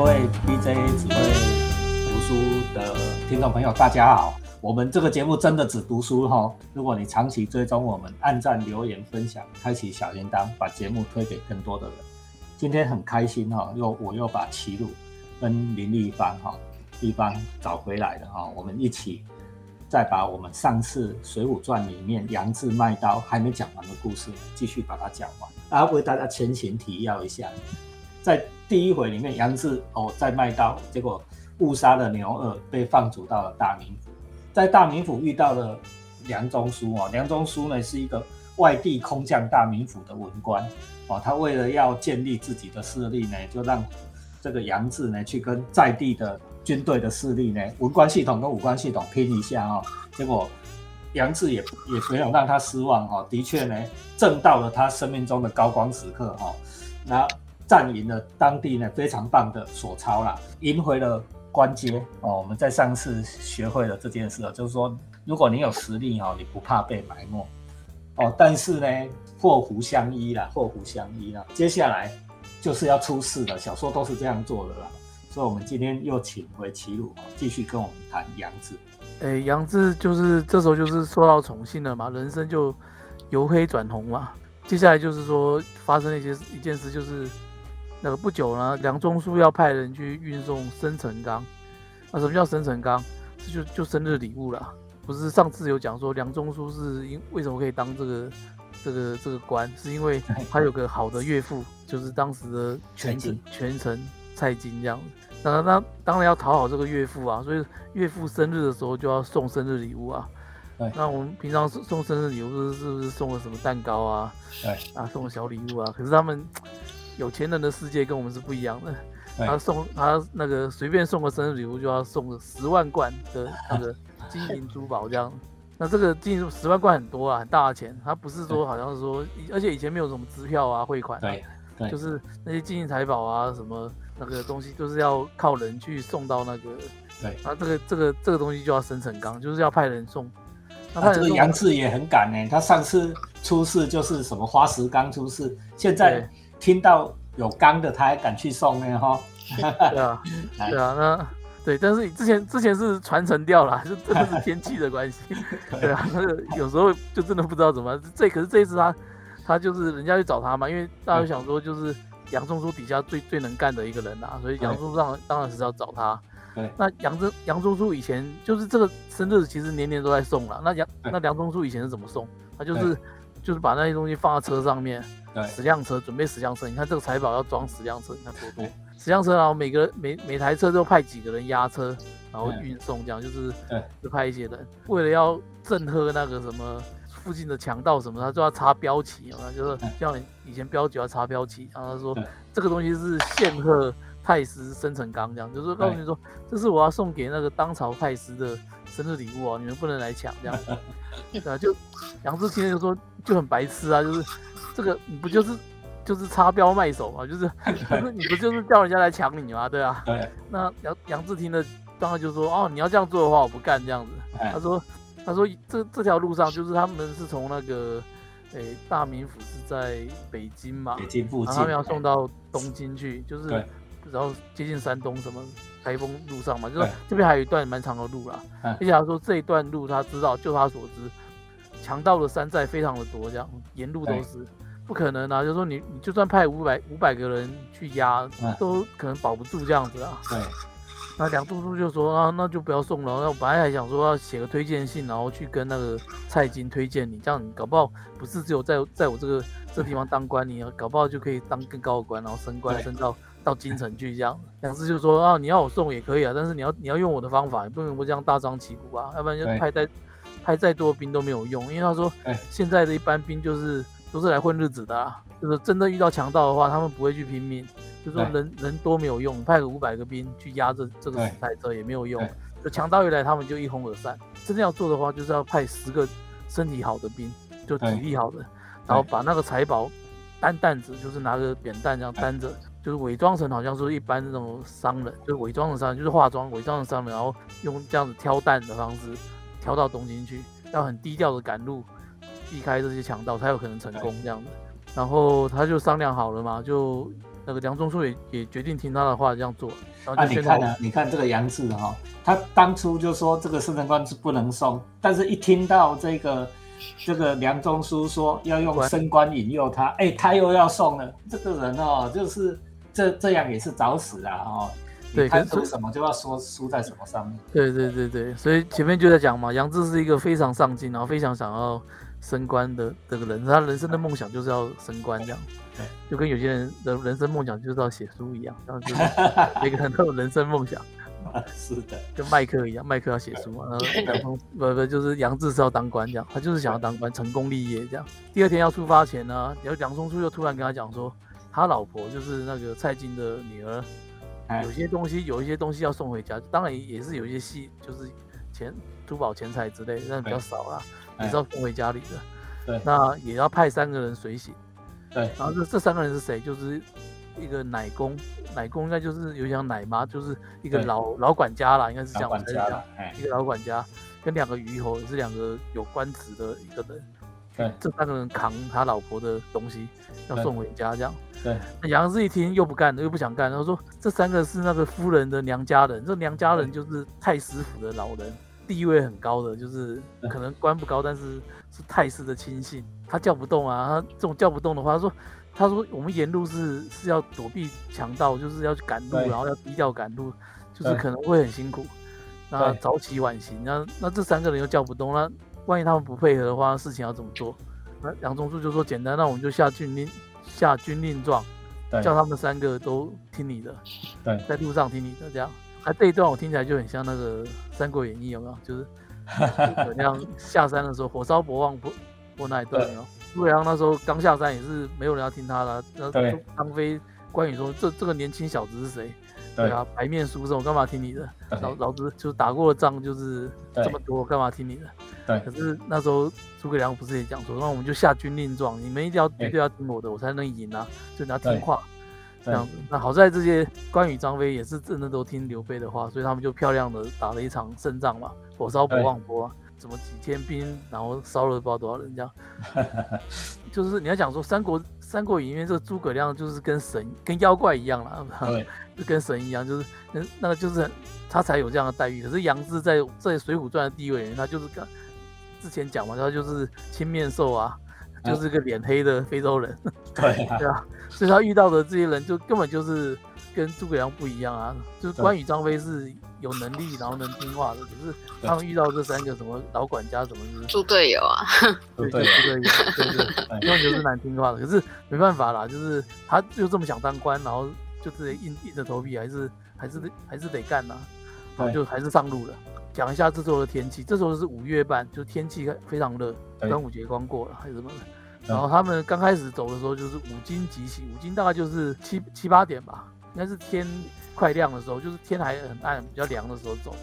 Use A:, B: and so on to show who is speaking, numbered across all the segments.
A: 各位 DJ 只会读书的听众朋友，大家好。我们这个节目真的只读书哈。如果你长期追踪我们，按赞、留言、分享，开启小铃铛，把节目推给更多的人。今天很开心哈，又我又把齐鲁跟林立芳哈立方找回来了哈。我们一起再把我们上次《水浒传》里面杨志卖刀还没讲完的故事，继续把它讲完。啊，为大家前情提要一下，在第一回里面，杨志哦在卖刀，结果误杀了牛二，被放逐到了大名府。在大名府遇到了梁中书哦，梁中书呢是一个外地空降大名府的文官哦，他为了要建立自己的势力呢，就让这个杨志呢去跟在地的军队的势力呢，文官系统跟武官系统拼一下哦，结果杨志也也没有让他失望哈，的确呢，挣到了他生命中的高光时刻哈，那战赢了当地呢非常棒的索超啦，赢回了。关阶哦，我们在上次学会了这件事了，就是说，如果你有实力哦，你不怕被埋没哦。但是呢，祸福相依啦，祸福相依啦。接下来就是要出事了，小说都是这样做的啦。所以，我们今天又请回齐鲁继续跟我们谈杨志。
B: 哎，杨志就是这时候就是受到宠幸了嘛，人生就由黑转红嘛。接下来就是说发生了一些一件事，就是。那个不久呢，梁中书要派人去运送生辰纲。那什么叫生辰纲？这就就生日礼物了。不是上次有讲说梁中书是因为什么可以当这个这个这个官，是因为他有个好的岳父，就是当时的权臣权臣蔡京这样。那那当然要讨好这个岳父啊，所以岳父生日的时候就要送生日礼物啊。那我们平常送生日礼物是不是送了什么蛋糕啊？
A: 对，
B: 啊送了小礼物啊。可是他们。有钱人的世界跟我们是不一样的，他送他那个随便送个生日礼物就要送个十万贯的那个 金银珠宝这样，那这个金银十万贯很多啊，很大的钱，他不是说好像是说，而且以前没有什么支票啊汇款，
A: 对，
B: 就是那些金银财宝啊什么那个东西就是要靠人去送到那个，
A: 对，
B: 那这个这个这个东西就要生辰纲，就是要派人送。
A: 那这个杨志也很赶呢，他上次出事就是什么花石纲出事，现在。听到有钢的，他还敢去送呢，哈。
B: 对啊，对啊，那对，但是之前之前是传承掉了，就真的是天气的关系。对啊，那个有时候就真的不知道怎么。这可是这一次他他就是人家去找他嘛，因为大家想说就是杨中书底下最最能干的一个人啊，所以杨中书当当然是要找他。
A: 对，
B: 那杨中杨中书以前就是这个生日其实年年都在送了。那杨那梁中书以前是怎么送？他就是就是把那些东西放在车上面。十辆车准备十辆车，你看这个财宝要装十辆车，你看多多。十辆车，然后每个每每台车都派几个人押车，然后运送，这样就是就派一些人，为了要震慑那个什么附近的强盗什么，他就要插标旗，啊，就是像以前标局要插标旗，然后他说这个东西是献贺太师生辰纲，这样就是告诉你说这是我要送给那个当朝太师的生日礼物啊，你们不能来抢这样，对啊，就杨志清就说就很白痴啊，就是。这个你不就是就是插标卖首嘛？就是 就是你不就是叫人家来抢你吗？对啊。
A: 对。
B: 那杨杨志听的当然就说哦，你要这样做的话，我不干这样子。他说他说这这条路上就是他们是从那个诶大名府是在北京嘛，
A: 北京附近，
B: 他们要送到东京去，就是然后接近山东什么台风路上嘛，就是这边还有一段蛮长的路啦。而且他说这一段路他知道，就他所知。强盗的山寨非常的多，这样沿路都是不可能啊！就是说你你就算派五百五百个人去压，都可能保不住这样子啊。
A: 对。
B: 那梁中书就说啊，那就不要送了。那我本来还想说要写个推荐信，然后去跟那个蔡京推荐你，这样你搞不好不是只有在在我这个这地方当官，你搞不好就可以当更高的官，然后升官升到到京城去这样。梁氏就说啊，你要我送也可以啊，但是你要你要用我的方法，你不能不这样大张旗鼓啊，要不然就派再。派再多兵都没有用，因为他说，现在的一般兵就是都是来混日子的，就是真的遇到强盗的话，他们不会去拼命，就说人人多没有用，派个五百个兵去压这这个十台车也没有用，就强盗一来他们就一哄而散。真的要做的话，就是要派十个身体好的兵，就体力好的，然后把那个财宝担担子，就是拿个扁担这样担着，就是伪装成好像说一般那种商人，就是伪装成商人，就是化妆伪装成商人，然后用这样子挑担的方式。挑到东京去，要很低调的赶路，避开这些强盗，才有可能成功这样子。然后他就商量好了嘛，就那个梁中书也也决定听他的话这样做。然后
A: 你看呢、你看这个杨志哈、他当初就说这个生辰官是不能送，但是一听到这个这个梁中书说要用升官引诱他，哎，他又要送了。这个人哦，就是这这样也是找死啊哦。
B: 对
A: 你看
B: 可是
A: 出什么就要说输在什么上面。
B: 对对对对，所以前面就在讲嘛，杨志是一个非常上进，然后非常想要升官的这个人，他人生的梦想就是要升官这样。
A: 对，
B: 就跟有些人的人生梦想就是要写书一样，然后就是 每个人都有人生梦想，
A: 是的，
B: 跟麦克一样，麦克要写书嘛，然后 杨松不不就是杨志是要当官这样，他就是想要当官，成功立业这样。第二天要出发前呢，然后杨松树又突然跟他讲说，他老婆就是那个蔡京的女儿，
A: 哎。
B: 有些东西有一些东西要送回家，当然也是有一些戏，就是钱珠宝钱财之类的，但比较少啦，也是要送回家里的。
A: 对
B: 那也要派三个人随行。
A: 对
B: 然后这这三个人是谁？就是一个奶公，奶公应该就是有点像奶妈，就是一个老老管家啦，应该是这样。
A: 老管
B: 我猜是这样
A: 家
B: 一，个老管家跟两个鱼侯，也是两个有官职的一个人。
A: 对
B: 这三个人扛他老婆的东西要送回家，这样。
A: 对
B: 那杨志一听又不干了，又不想干，然后说这三个是那个夫人的娘家人，这娘家人就是太师府的老人，地位很高的，就是可能官不高，但是是太师的亲信，他叫不动啊，他这种叫不动的话，他说他说我们沿路是是要躲避强盗，就是要去赶路，然后要低调赶路，就是可能会很辛苦，那早起晚行，那那这三个人又叫不动，那万一他们不配合的话，事情要怎么做？那杨宗树就说简单，那我们就下军令下军令状，叫他们三个都听你的，
A: 对。
B: 在路上听你的这样。啊，这一段我听起来就很像那个《三国演义》，有没有？就是诸葛亮下山的时候，火烧博望坡坡那一段，有没有？诸葛亮那时候刚下山，也是没有人要听他的啊。那
A: 对
B: 张飞、关羽说：“这这个年轻小子是谁？”
A: 对
B: 啊，白面书生，我干嘛听你的？老老子就是打过的仗就是这么多，干嘛听你的？
A: 对
B: 可是那时候诸葛亮不是也讲说，那我们就下军令状，你们一定要绝对要听我的，我才能赢啊，就你要听
A: 对
B: 话。这样子，那好在这些关羽、张飞也是真的都听刘备的话，所以他们就漂亮的打了一场胜仗嘛，火烧博望坡啊，怎么几千兵，然后烧了不知道多少人这样。就是你要讲说三国《三国演义》里面这个诸葛亮就是跟神、跟妖怪一样了，
A: 对
B: 就跟神一样，就是那那个就是他才有这样的待遇。可是杨志在在《水浒传》的地位，他就是跟之前讲嘛，他就是青面兽啊，
A: 嗯
B: 就是个脸黑的非洲人，
A: 对啊
B: 对啊，所以他遇到的这些人就根本就是跟诸葛亮不一样啊，就是关羽、张飞是有能力然后能听话的，可是他们遇到这三个什么老管家什么的，
C: 猪队友啊，
A: 对
B: 对
A: 对
B: 对对对，根本就是难听话的。可是没办法啦，就是他就这么想当官，然后就是得硬硬着头皮，还是还是得还是得干呐、然后就还是上路了。讲一下这周的天气，这时候是五月半，就天气非常热，端午节刚过了还是什么？的。然后他们刚开始走的时候就是五更即起，五更大概就是七七八点吧，应该是天快亮的时候，就是天还很暗、比较凉的时候走。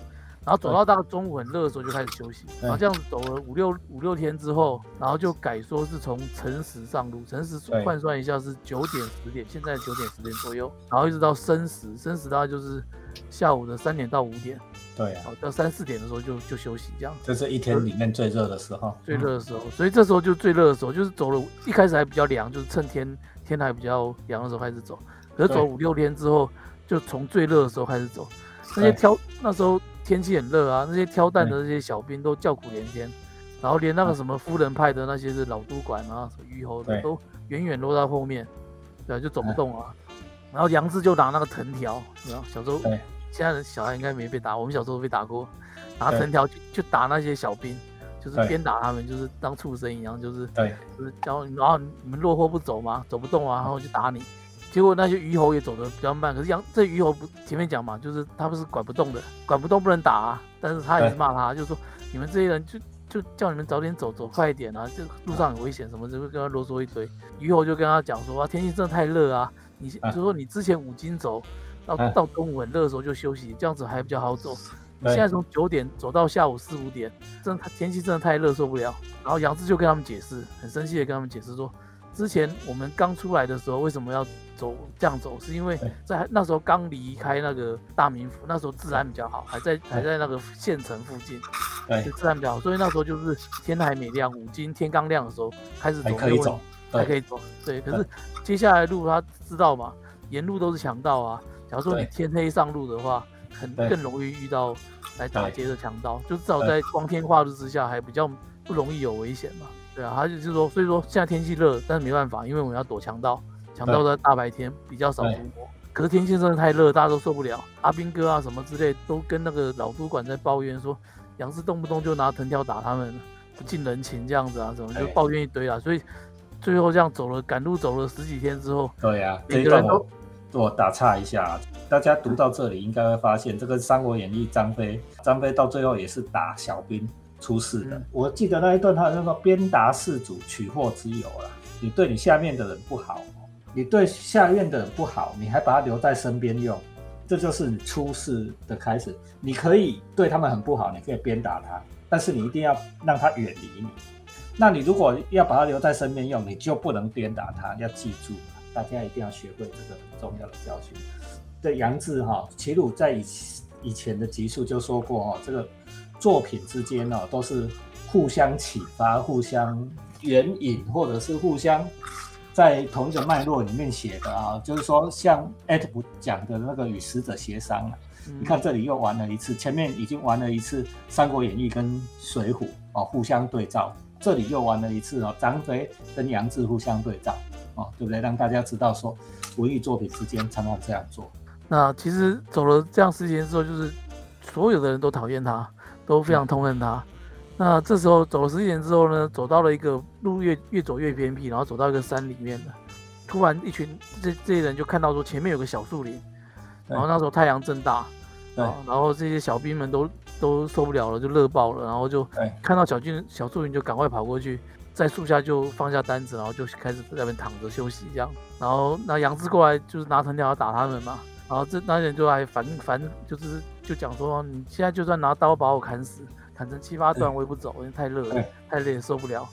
B: 然后走到大概中午很热的时候就开始休息，然后这样子走了五六五六天之后，然后就改说是从辰时上路，辰时换算一下是九点十点，现在九点十点左右，然后一直到申时，申时大概就是下午的三点到五点，
A: 对啊，
B: 好到三四点的时候就就休息这样。
A: 这是一天里面最热的时候，
B: 最热的时候，所以这时候就最热的时候，就是走了一开始还比较凉，就是趁天天还比较凉的时候开始走，可是走五六天之后，就从最热的时候开始走。那些挑那时候天气很热啊，那些挑担的那些小兵都叫苦连天，然后连那个什么夫人派的那些是老督管啊、什么虞侯的都远远落在后面，对啊，就走不
A: 嗯。
B: 动啊。然后杨志就拿那个藤条，然后小时候
A: 对
B: 现在的小孩应该没被打，我们小时候被打过，拿
A: 对
B: 藤条去去打那些小兵，就是鞭打他们，就是当畜生一样，就是
A: 对
B: 就是教你，然后你们落后不走吗？走不动啊，然后就打你。结果那些鱼猴也走得比较慢，可是羊这鱼猴不前面讲嘛，就是他不是管不动的，管不动不能打啊。但是他也是骂他，就是说你们这些人就就叫你们早点走，走快一点啊，这路上很危险什么，就会跟他啰嗦一堆。鱼猴就跟他讲说啊，天气真的太热啊，你
A: 啊
B: 就说你之前五斤走，到
A: 啊
B: 到中午很热的时候就休息，这样子还比较好走。你现在从九点走到下午四五点，真的天气真的太热，受不了。然后杨志就跟他们解释，很生气的跟他们解释说，之前我们刚出来的时候为什么要走这样走，是因为在那时候刚离开那个大名府，那时候治安比较好，还在还在那个县城附近，
A: 对
B: 就，治安比较好，所以那时候就是天还没亮，五金天刚亮的时候开始走，
A: 还可以走，
B: 还可以走。对，可是接下来路他知道嘛，沿路都是强盗啊。假如说你天黑上路的话，很更容易遇到来打劫的强盗，就至少在光天化日之下还比较不容易有危险嘛。对啊，他就是说，所以说现在天气热，但是没办法，因为我们要躲强盗，强盗在大白天比较少
A: 对
B: 出没。可是天气真的太热，大家都受不了。阿兵哥啊什么之类都跟那个老督管在抱怨说，杨氏动不动就拿藤条打他们，不近人情这样子啊，什么就抱怨一堆啊。所以最后这样走了赶路走了十几天之后，
A: 对呀、这
B: 每个人
A: 一段我我打岔一下啊，大家读到这里应该会发现，这个《三国演义》张飞，张飞到最后也是打小兵出事的。
B: 嗯
A: 我记得那一段他好像说鞭打士卒，取货之有啦。你对你下面的人不好，你对下面的人不好，你还把他留在身边用，这就是你出事的开始。你可以对他们很不好，你可以鞭打他，但是你一定要让他远离你。那你如果要把他留在身边用，你就不能鞭打他，要记住，大家一定要学会这个很重要的教训。对杨志哈，齐鲁在以以前的集数就说过哈，这个作品之间呢都是互相启发、互相援引，或者是互相在同一个脉络里面写的啊。就是说，像艾特普讲的那个与使者协商啊，你看这里又玩了一次，前面已经玩了一次《三国演义》跟《水浒》啊互相对照，这里又玩了一次哦，张飞跟杨志互相对照哦，对不对？让大家知道说文艺作品之间常常这样做。
B: 那其实走了这样十几年之后，就是所有的人都讨厌他，都非常痛恨他。那这时候走了十几年之后呢，走到了一个路越越走越偏僻，然后走到一个山里面了。突然一群这这些人就看到说前面有个小树林，然后那时候太阳正大，
A: 对
B: 啊，然后这些小兵们都都受不了了，就热爆了，然后就看到小军小树林就赶快跑过去，在树下就放下单子，然后就开始在那边躺着休息这样。然后那杨志过来就是拿藤条打他们嘛，然后这那些人就还反反就是就讲说，你现在就算拿刀把我砍死，砍成七八段我也不走，因为太热了，太累了受不了。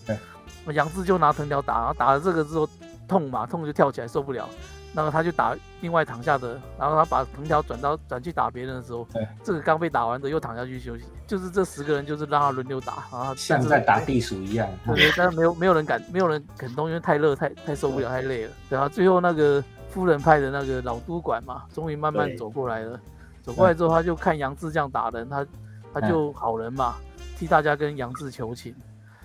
B: 那杨志就拿藤条打，然后打了这个之后痛嘛，痛就跳起来受不了。然后他就打另外躺下的，然后他把藤条转到转去打别人的时候，
A: 对，
B: 这个刚被打完的又躺下去休息，就是这十个人就是让他轮流打，然后
A: 像在打地鼠一样。
B: 对对，但是没有没有人敢，没有人肯动，因为太热太太受不了，太累了。对啊，最后那个夫人派的那个老督管嘛，终于慢慢走过来了。走过来之后，他就看杨志这样打人，他他就好人嘛，替大家跟杨志求情，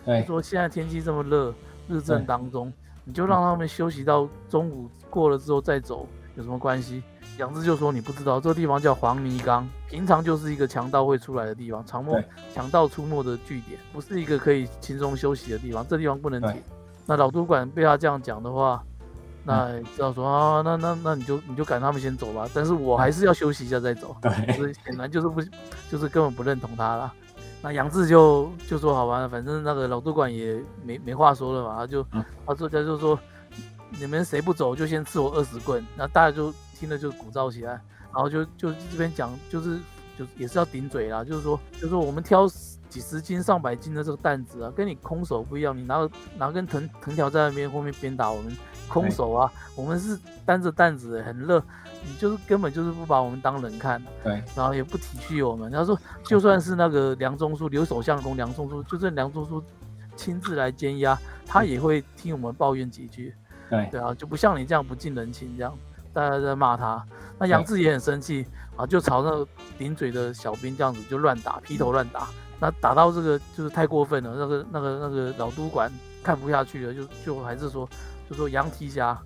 A: 对。
B: 说现在天气这么热，日正当中，你就让他们休息到中午过了之后再走，有什么关系？杨志就说你不知道，这个地方叫黄泥冈，平常就是一个强盗会出来的地方，长梦强盗出没的据点，不是一个可以轻松休息的地方，这地方不能停。那老主管被他这样讲的话，那
A: 嗯
B: 知道说啊，那那那你就你就赶他们先走吧，但是我还是要休息一下再走。
A: 对
B: 显然就是不，就是根本不认同他了。那杨志就就说好吧，反正那个老主管也没没话说了嘛，他就、
A: 嗯
B: 他说他就说你们谁不走就先赐我二十棍，那大家就听了就鼓噪起来，然后就就这边讲就是就也是要顶嘴啦，就是说就是说我们挑几十斤上百斤的这个担子啊，跟你空手不一样，你拿个拿根藤藤条在那边后面鞭打我们空手啊，我们是担着担子的很热，你就是根本就是不把我们当人看。
A: 对
B: 然后也不体恤我们。他说，就算是那个梁中书留守相公梁中书，就算梁中书亲自来监押，他也会听我们抱怨几句。
A: 对
B: 对啊，就不像你这样不近人情这样，大家在骂他。那杨志也很生气啊，就朝那个顶嘴的小兵这样子就乱打，劈头乱打。那打到这个就是太过分了，那个那个那个老督管看不下去了，就就还是说就说杨提辖，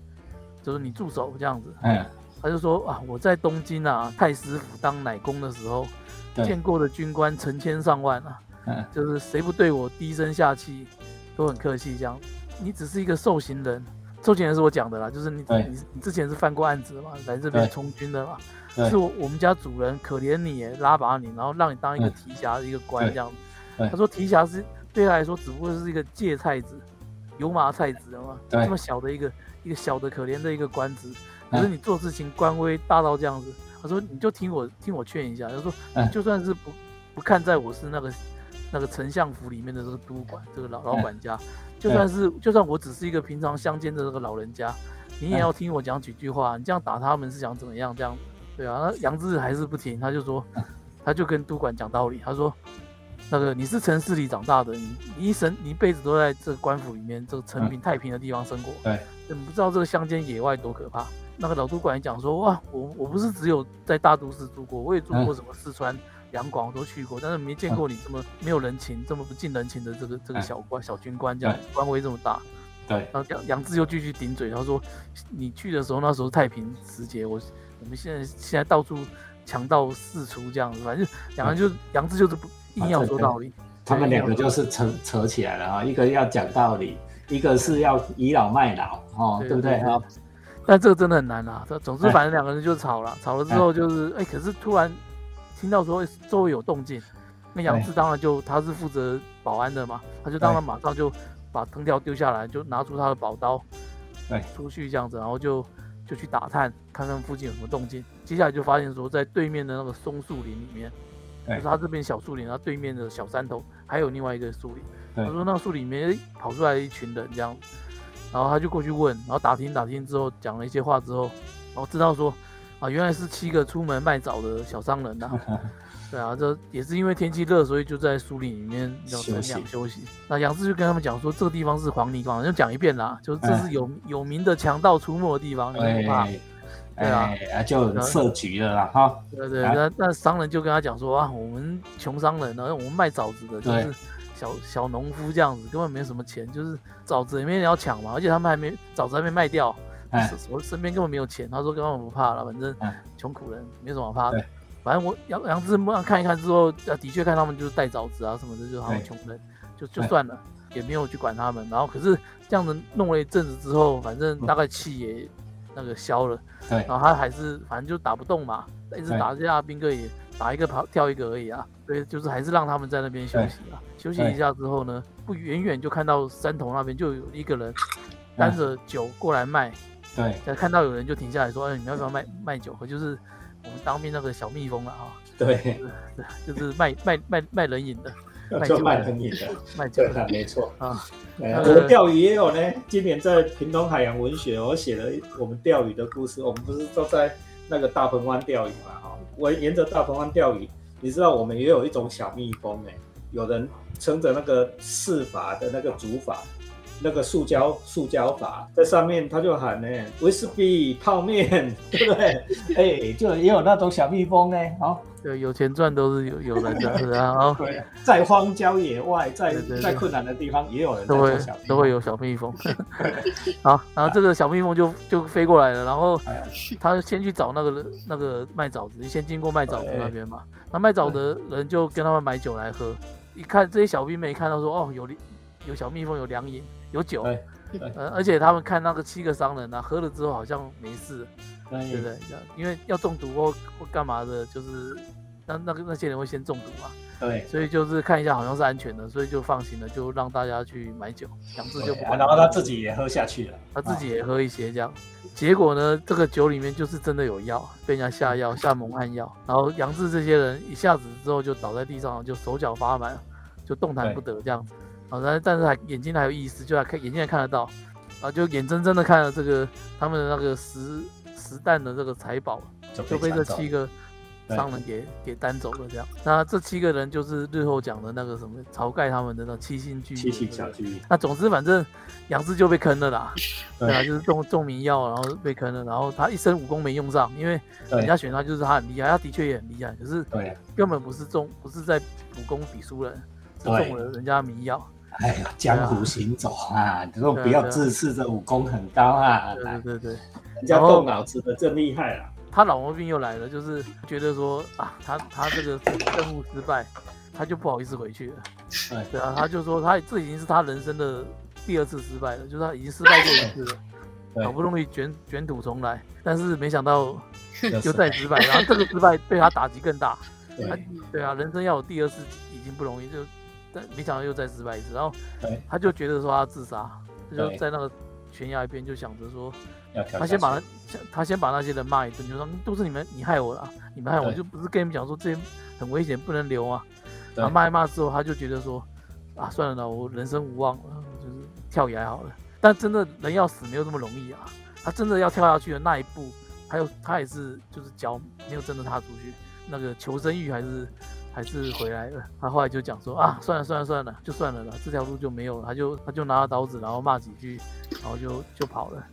B: 就是你住手这样子。
A: 嗯，
B: 他就说啊，我在东京啊太师府当奶工的时候，见过的军官成千上万啊，
A: 嗯
B: 就是谁不对我低声下气，都很客气这样。你只是一个受刑人，受刑人是我讲的啦，就是你你你之前是犯过案子的嘛，来这边
A: 对。
B: 充军的嘛，是我我们家主人可怜你，拉拔你，然后让你当一个
A: 嗯。
B: 提辖的一个官这样子。他说提辖是对他来说只不过是一个芥菜子、油麻菜子嘛，
A: 对
B: 这么小的一个一个小的可怜的一个官职，可
A: 嗯
B: 是你做事情官威大到这样子。他说你就听我听我劝一下，他说
A: 嗯。
B: 就算是不不看在我是那个那个丞相府里面的这个督管这个老老
A: 嗯。
B: 管家，就算是就算我只是一个平常乡间的这个老人家，你也
A: 嗯
B: 要听我讲几句话。你这样打他们是想怎么样？这样对啊？那杨志还是不听，他就说
A: 嗯
B: 他就跟督管讲道理，他说。那个你是城市里长大的，你你一生你一辈子都在这个官府里面这个成平太平的地方生活，
A: 对，
B: 你不知道这个乡间野外多可怕。那个老督管也讲说，哇，我我不是只有在大都市住过，我也住过什么四川、两广都去过，但是没见过你这么没有人情、这么不近人情的这个这个小官小军官这样官威这么大。
A: 对，
B: 然后杨杨志又继续顶嘴，他说你去的时候那时候太平时节，我我们现在现在到处强盗四出这样子，反正两个人就杨志就是不硬要说道理。
A: 他们两个就是扯扯起来了啊，一个要讲道理，一个是要倚老卖老，哦，对不对啊？
B: 但这个真的很难啊。这总之，反正两个人就吵了，吵了之后就是，哎，可是突然听到说周围有动静，那杨志当然就他是负责保安的嘛，他就当然马上就把藤条丢下来，就拿出他的宝刀，
A: 对，
B: 出去这样子，然后就就去打探，看看附近有什么动静。接下来就发现说，在对面的那个松树林里面。就是他这边小树林，然后对面的小山头还有另外一个树林。他说那个树里面跑出来一群人这样，然后他就过去问，然后打听打听之后讲了一些话之后，然后知道说啊原来是七个出门卖枣的小商人呐。对啊，这也是因为天气热，所以就在树林里面要乘凉休息。那杨志就跟他们讲说，这个地方是黄泥岗，就讲一遍啦，就是这是有有名的强盗出没的地方，你不怕。对
A: 啊，就设局了啦，哈。
B: 对对，那那商人就跟他讲说啊，我们穷商人呢，我们卖枣子的，就是小小农夫这样子，根本没什么钱，就是枣子里面也要抢嘛，而且他们还没枣子还没卖掉，我身边根本没有钱。他说根本不怕了，反正穷苦人没什么怕的。反正我杨杨志看一看之后，啊，的确看他们就是带枣子啊什么的，就是他们穷人，就就算了，也没有去管他们。然后可是这样子弄了一阵子之后，反正大概气也。那个消了，
A: 对，
B: 然后他还是反正就打不动嘛，一直打这下兵哥也打一个跑跳一个而已啊，所以就是还是让他们在那边休息啊。休息一下之后呢，不远远就看到山头那边就有一个人担着酒过来卖，
A: 对，
B: 看到有人就停下来说：“哎，你要不要卖卖酒喝？”就是我们当兵那个小蜜蜂了啊，
A: 对，
B: 就是卖卖卖卖人饮的。
A: 就卖很饮的，
B: 卖 酒
A: 的，没错啊。我们钓鱼也有呢。今年在屏东海洋文学，我写了我们钓鱼的故事。我们不是都在那个大鹏湾钓鱼嘛？哈，我沿着大鹏湾钓鱼，你知道我们也有一种小蜜蜂哎，有人撑着那个四法的那个竹筏。那个塑胶塑胶法在上面，他就喊呢，威士忌泡面，对不对？哎，就也有那种小蜜蜂呢，好，
B: 对，有钱赚都是有有人的，是 啊，
A: 对，在荒郊野外，在在困难的地方，也有人
B: 都会都会有小蜜蜂。好，然后这个小蜜蜂就就飞过来了，然后他先去找那个那个卖枣子，先经过卖枣子那边嘛，那卖枣的人就跟他们买酒来喝，一看这些小兵没看到说，哦，有有小蜜蜂，有凉饮。有酒，呃，而且他们看那个七个商人呢，喝了之后好像没事，对不对？因为要中毒或或干嘛的，就是那那个那些人会先中毒嘛，
A: 对，
B: 所以就是看一下好像是安全的，所以就放心了，就让大家去买酒，杨志就不
A: 然后他自己也喝下去了，
B: 他自己也喝一些这样，结果呢，这个酒里面就是真的有药，被人家下药下蒙汗药，然后杨志这些人一下子之后就倒在地上，就手脚发麻，就动弹不得这样子。啊，但但是还眼睛还有意思，就还看眼睛还看得到，啊，就眼睁睁的看着这个他们的那个实实弹的这个财宝就被这七个商人给给担走了，这样。那这七个人就是日后讲的那个什么晁盖他们的那七星聚
A: 七星小聚。
B: 那总之反正杨志就被坑了啦，对啊，就是中中迷药，然后被坑了，然后他一身武功没用上，因为人家选他就是他很厉害，他的确也很厉害，可是根本不是中不是在武功比输人，是中了人家迷药。
A: 哎呀，江湖行走啊，你说不要自恃着武功很高啊！
B: 对对对，
A: 人家动脑子的真厉害了。
B: 他老毛病又来了，就是觉得说啊，他他这个任务失败，他就不好意思回去了。对对啊，他就说他这已经是他人生的第二次失败了，就是他已经失败过一次了，好不容易卷卷土重来，但是没想到又再失败，然后这个失败对他打击更大。
A: 对
B: 对啊，人生要有第二次已经不容易，就。但没想到又再失败一次，然后他就觉得说他自杀，他就在那个悬崖边就想着说，他先把他他先把那些人骂一顿，就说都是你们你害我了，你们害我就不是跟你们讲说这些很危险不能留啊。然后骂一骂之后，他就觉得说啊算了，我人生无望了，就是跳崖好了。但真的人要死没有那么容易啊，他真的要跳下去的那一步，还有他也是就是脚没有真的踏出去，那个求生欲还是。还是回来了，他后来就讲说啊，算了算了算了，就算了啦，这条路就没有了。他就他就拿了刀子，然后骂几句，然后就就跑了。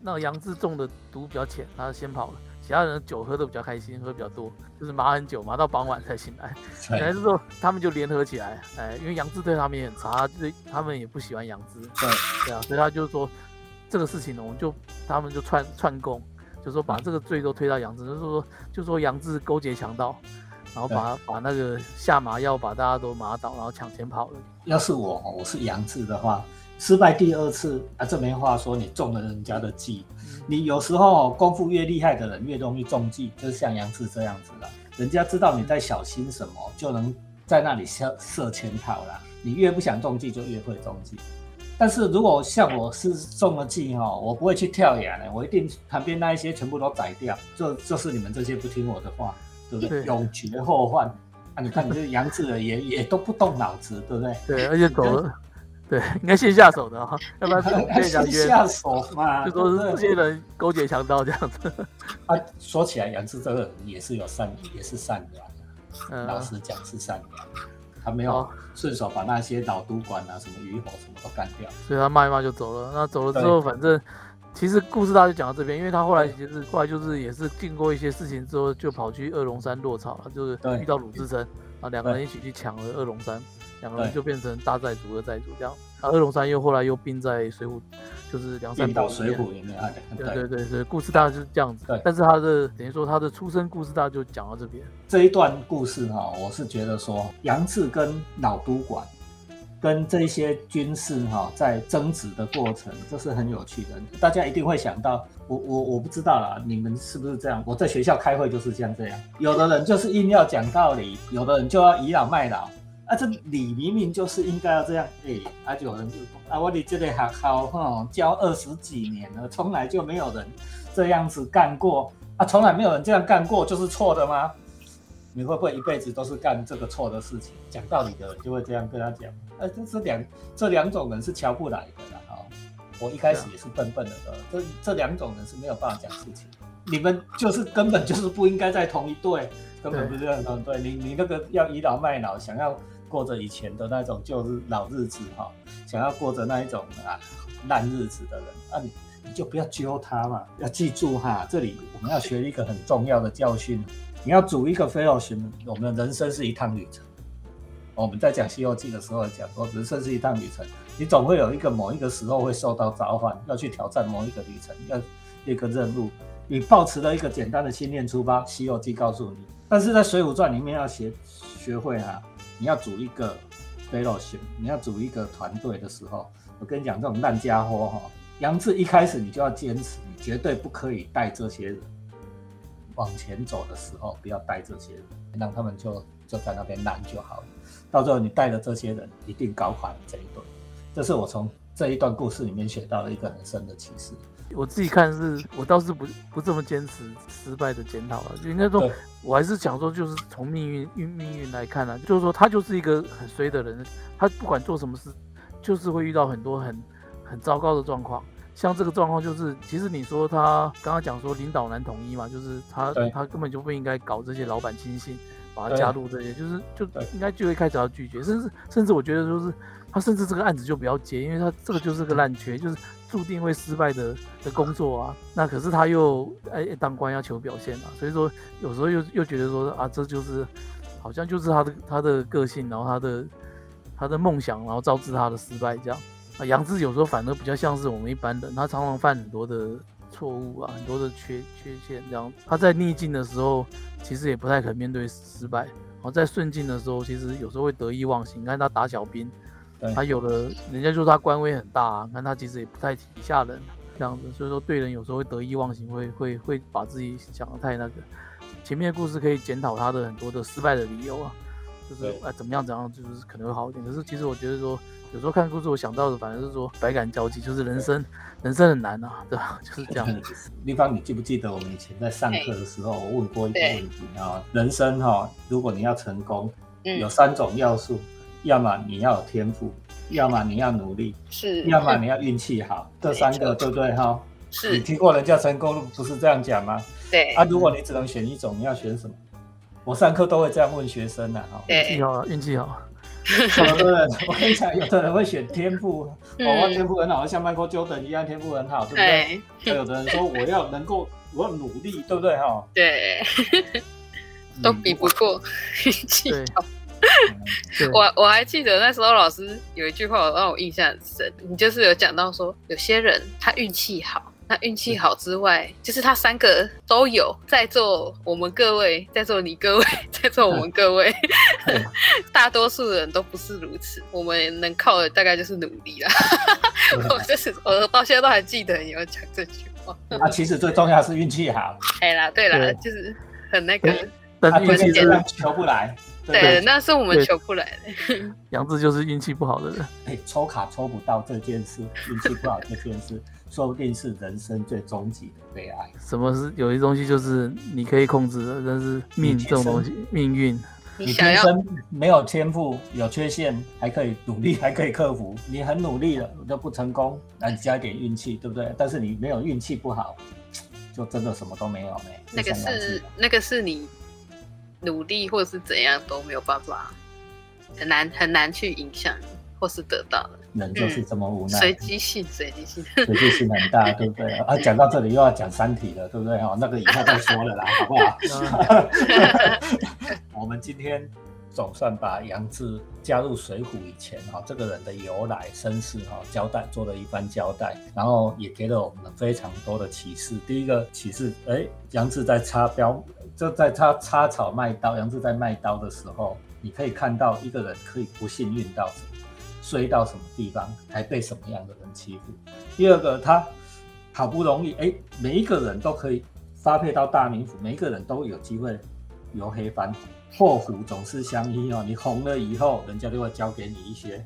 B: 那杨志中的毒比较浅，他先跑了。其他人酒喝的比较开心，喝比较多，就是麻很久，麻到傍晚才醒来。醒来之后，他们就联合起来，哎，因为杨志对他们也很差，对他们也不喜欢杨志。
A: 对，
B: 对啊，所以他就说这个事情呢，我们就他们就串串供，就说把这个罪都推到杨志，就是说就说杨志勾结强盗，然后把把那个下麻药把大家都麻倒，然后抢钱跑了。
A: 要是我，我是杨志的话。失败第二次啊，这没话说，你中了人家的计。你有时候功夫越厉害的人越容易中计，就是像杨志这样子的，人家知道你在小心什么，就能在那里设设圈套了。你越不想中计，就越会中计。但是如果像我是中了计哈，我不会去跳崖的，我一定旁边那一些全部都宰掉。就就是你们这些不听我的话，对不对？永绝后患啊！你看你这杨志的也 也都不动脑子，对不对？
B: 对，而且走了。对，应该先下手的哈，要不然
A: 先下手嘛，
B: 就说是这些人勾结强盗这样子。
A: 啊，说起来，杨志这个人也是有善，也是善良的。老实讲是善良，他没有顺手把那些老督管啊、什么余火什么都干掉，
B: 所以他骂一骂就走了。那走了之后，反正其实故事大概就讲到这边，因为他后来其实后来就是也是经过一些事情之后，就跑去二龙山落草了，就是遇到鲁智深啊，两个人一起去抢了二龙山。两个人就变成大寨主、二寨主这样。啊，二龙山又后来又并在水浒，就是梁山
A: 到水浒里面。
B: 对对对对，故事大概就是这样子。对，但是他的等于说他的出生故事大概就讲到这边。
A: 这一段故事哈，我是觉得说杨志跟老都管跟这些军事哈在争执的过程，这是很有趣的。大家一定会想到，我我我不知道啦，你们是不是这样？我在学校开会就是像这样，有的人就是硬要讲道理，有的人就要倚老卖老。啊，这理明明就是应该要这样，哎，啊，有人就，啊，我哋这个学校哈教二十几年了，从来就没有人这样子干过，啊，从来没有人这样干过，就是错的吗？你会不会一辈子都是干这个错的事情？讲道理的人就会这样跟他讲，啊，这这两这两种人是瞧不来的啦，哈，我一开始也是笨笨的，这这两种人是没有办法讲事情，你们就是根本就是不应该在同一队，根本不是这样的，对你你那个要倚老卖老，想要。过着以前的那种就是老日子哈，想要过着那一种啊烂日子的人，啊你你就不要揪他嘛，要记住哈，这里我们要学一个很重要的教训，你要组一个 fellowship，我们的人生是一趟旅程。我们在讲《西游记》的时候讲说，人生是一趟旅程，你总会有一个某一个时候会受到召唤，要去挑战某一个旅程，要一个任务。你抱持了一个简单的信念出发，《西游记》告诉你，但是在《水浒传》里面要学学会啊。你要组一个 fellowship，你要组一个团队的时候，我跟你讲，这种烂家伙哈，杨志一开始你就要坚持，你绝对不可以带这些人往前走的时候，不要带这些人，让他们就就在那边烂就好了。到最后你带的这些人一定搞垮这一顿，这是我从这一段故事里面学到了一个很深的启示。
B: 我自己看是，我倒是不不这么坚持失败的检讨了，就应该说，我还是想说，就是从命运运命运来看呢，就是说他就是一个很衰的人，他不管做什么事，就是会遇到很多很很糟糕的状况。像这个状况就是，其实你说他刚刚讲说领导难统一嘛，就是他他根本就不应该搞这些老板亲信，把他加入这些，就是就应该就会开始要拒绝，甚至甚至我觉得就是他甚至这个案子就不要接，因为他这个就是个烂缺，就是。注定会失败的的工作啊，那可是他又哎当官要求表现啊，所以说有时候又又觉得说啊，这就是好像就是他的他的个性，然后他的他的梦想，然后招致他的失败这样啊。杨志有时候反而比较像是我们一般人，他常常犯很多的错误啊，很多的缺缺陷这样。他在逆境的时候，其实也不太肯面对失败；然后在顺境的时候，其实有时候会得意忘形。你看他打小兵。他有的，人家说他官威很大，啊，看他其实也不太体下人这样子，所以说对人有时候会得意忘形，会会会把自己想的太那个。前面的故事可以检讨他的很多的失败的理由啊，就是啊怎么样怎样，就是可能会好一点。可是其实我觉得说，有时候看故事我想到的反正是说百感交集，就是人生 人生很难啊，对吧？就是这样。
A: 立方，你记不记得我们以前在上课的时候，我问过一个问题啊？人生哈，如果你要成功，有三种要素。要么你要有天赋，要么你要努力，
C: 是；
A: 要么你要运气好，这三个对不对哈？
C: 是。
A: 你听过人家成功不是这样讲吗？
C: 对。
A: 啊，如果你只能选一种，你要选什么？我上课都会这样问学生的哈。
B: 运气好，运气好。
A: 有的人，我跟你讲，有的人会选天赋，哦，我天赋很好，像 Michael Jordan 一样，天赋很好，对不对？
C: 对
A: 有的人说我要能够，我要努力，对不对？哈，
C: 对，都比不过运气好。我我还记得那时候老师有一句话让我印象很深，你就是有讲到说，有些人他运气好，那运气好之外，就是他三个都有，在座我们各位，在座你各位，在座我们各位，
A: 对
C: 大多数人都不是如此，我们能靠的大概就是努力啦。我就是我到现在都还记得你有讲这句话。
A: 啊，其实最重要是运气好，
C: 哎啦，对啦，
B: 对
C: 就是很那个，
A: 啊，
B: 但是运气是
A: 这个求不来，对
C: 那是我们求不来的。
B: 杨志就是运气不好的人。
A: 哎，抽卡抽不到这件事，运气不好这件事，说不定是人生最终极的悲哀。
B: 什么是有些东西就是你可以控制的，但是命
A: 你
B: 这种东西，命运
A: 你天生没有天赋，有缺陷，还可以努力，还可以克服。你很努力了，都不成功，那你加一点运气，对不对？但是你没有运气不好，就真的什么都没有没。
C: 那个是那个是你努力或是怎样都没有办法，很难很难去影响或是得到的，
A: 人就是这么无奈，
C: 随机性随机性。
A: 随机性很大，对不对？啊，讲到这里又要讲三体了，对不对？哦，那个以后再说了啦，好不好？我们今天总算把杨志加入水浒以前哈、这个人的由来身世哈、交代做了一番交代，然后也给了我们非常多的启示。第一个启示，哎，杨志在插标，就在他插草卖刀，杨志在卖刀的时候，你可以看到一个人可以不幸运到什么，衰到什么地方，还被什么样的人欺负。第二个，他好不容易，哎，每一个人都可以发配到大名府，每一个人都有机会由黑翻红。祸福总是相依哦，你红了以后，人家就会交给你一些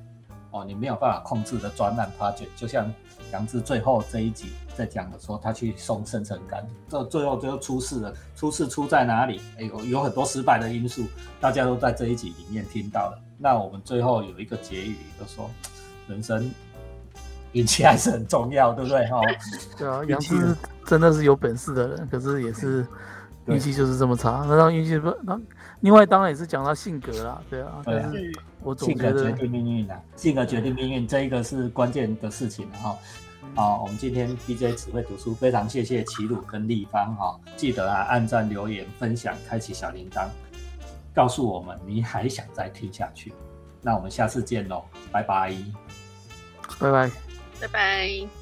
A: 哦，你没有办法控制的专案 project。就像杨志最后这一集在讲的说，他去送生辰纲，这最后就出事了。出事出在哪里？哎，有有很多失败的因素，大家都在这一集里面听到了。那我们最后有一个结语，就说人生 运气还是很重要，对不对？哈、
B: 对啊，
A: 运气
B: 杨志真的是有本事的人，可是也是
A: 对
B: 运气就是这么差。那让运气不，那另外当然也是讲他性格啦，对啊。
A: 对啊
B: 我总
A: 性
B: 觉得
A: 格决定命运啊，性格决定命运，这一个是关键的事情哈。好，我们今天 DJ 只会读书，非常谢谢齐鲁跟立方哈，记得啊按赞、留言、分享、开启小铃铛，告诉我们你还想再听下去。那我们下次见喽，拜拜。
B: 拜拜。
C: 拜拜。